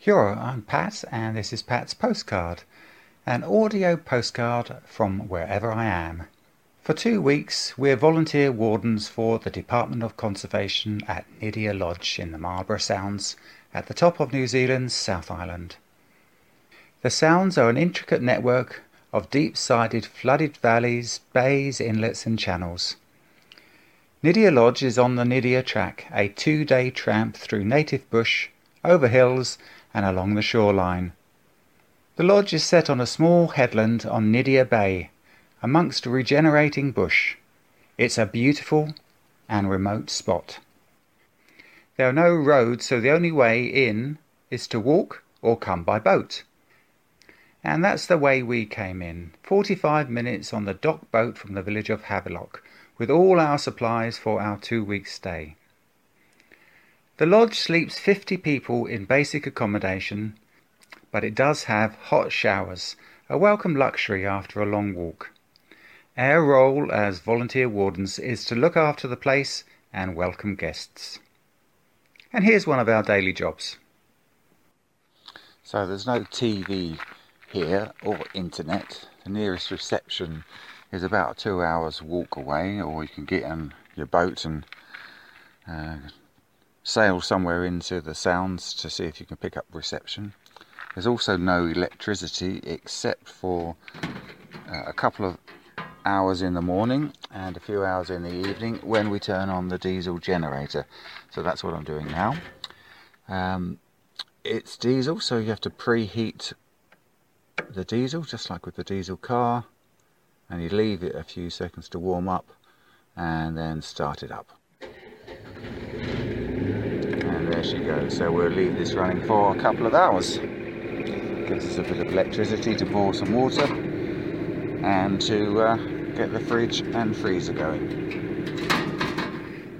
Here, I'm Pat, and this is Pat's Postcard, an audio postcard from wherever I am. For two weeks, we're volunteer wardens for the Department of Conservation at Nydia Lodge in the Marlborough Sounds at the top of New Zealand's South Island. The Sounds are an intricate network of deep-sided flooded valleys, bays, inlets and channels. Nydia Lodge is on the Nydia Track, a two-day tramp through native bush, over hills and along the shoreline. The lodge is set on a small headland on Nydia Bay, amongst regenerating bush. It's a beautiful and remote spot. There are no roads, so the only way in is to walk or come by boat. And that's the way we came in. 45 minutes on the DOC boat from the village of Havelock, with all our supplies for our two week stay. The lodge sleeps 50 people in basic accommodation, but it does have hot showers, a welcome luxury after a long walk. Our role as volunteer wardens is to look after the place and welcome guests. And here's one of our daily jobs. So there's no TV here or internet. The nearest reception is about two hours walk away, or you can get on your boat and uh, sail somewhere into the sounds to see if you can pick up reception. There's also no electricity except for uh, a couple of hours in the morning and a few hours in the evening when we turn on the diesel generator. So that's what I'm doing now. Um, it's diesel, so you have to preheat the diesel just like with the diesel car, and you leave it a few seconds to warm up and then start it up there she goes. So we'll leave this running for a couple of hours. Gives us a bit of electricity to boil some water and to uh, get the fridge and freezer going.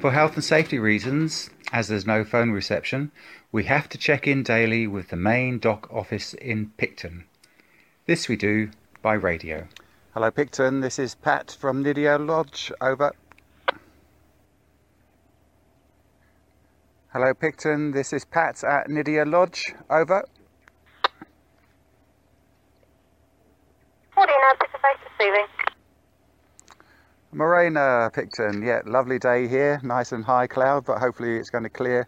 For health and safety reasons, as there's no phone reception, we have to check in daily with the main DOC office in Picton. This we do by radio. Hello Picton, this is Pat from Nydia Lodge, over. Hello Picton, this is Pat at Nydia Lodge, over. Morning, anticipate receiving. Morena Picton, yeah, lovely day here, nice and high cloud, but hopefully it's going to clear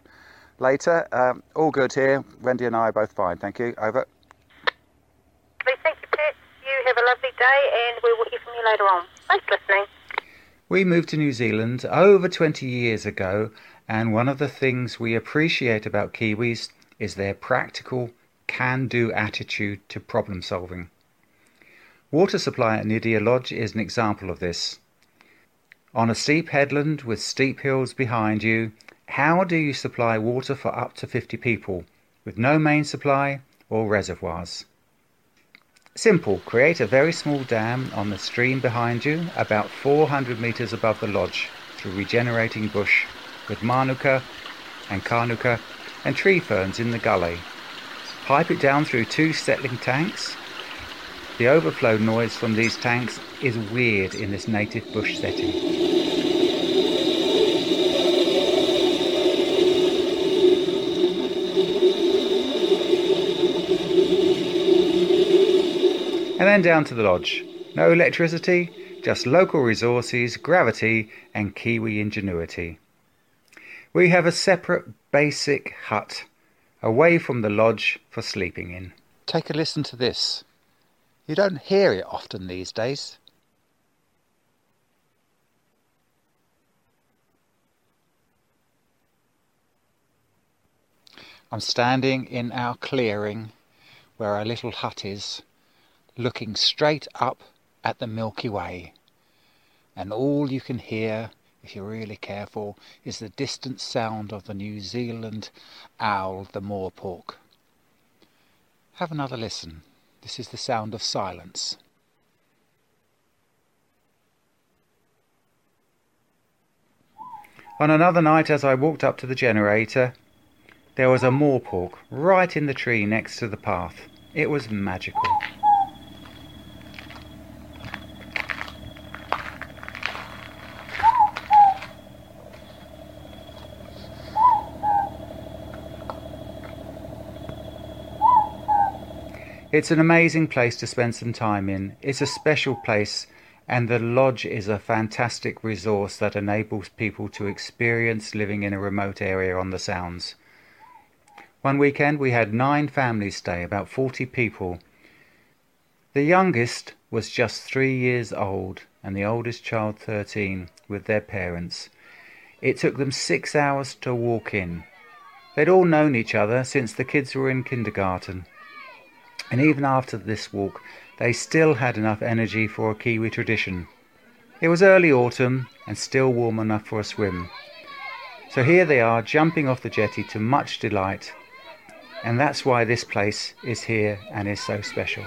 later. Um, all good here, Wendy and I are both fine, thank you, over. Thank you, Pat. You have a lovely day and we will hear from you later on. Thanks for listening. We moved to New Zealand over 20 years ago and one of the things we appreciate about Kiwis is their practical, can do attitude to problem solving. Water supply at Nydia Lodge is an example of this. On a steep headland with steep hills behind you, how do you supply water for up to 50 people with no main supply or reservoirs? Simple, create a very small dam on the stream behind you, about 400 metres above the lodge, through regenerating bush with manuka and kanuka and tree ferns in the gully. Pipe it down through two settling tanks. The overflow noise from these tanks is weird in this native bush setting. And then down to the lodge. No electricity, just local resources, gravity, and Kiwi ingenuity. We have a separate basic hut away from the lodge for sleeping in. Take a listen to this. You don't hear it often these days. I'm standing in our clearing where our little hut is, looking straight up at the Milky Way. And all you can hear if you're really careful, is the distant sound of the New Zealand owl, the morepork. Have another listen. This is the sound of silence. On another night, as I walked up to the generator, there was a morepork right in the tree next to the path. It was magical. It's an amazing place to spend some time in. It's a special place, and the lodge is a fantastic resource that enables people to experience living in a remote area on the Sounds. One weekend we had nine families stay, about 40 people. The youngest was just three years old, and the oldest child 13, with their parents. It took them six hours to walk in. They'd all known each other since the kids were in kindergarten and even after this walk, they still had enough energy for a Kiwi tradition. It was early autumn and still warm enough for a swim. So here they are jumping off the jetty to much delight, and that's why this place is here and is so special.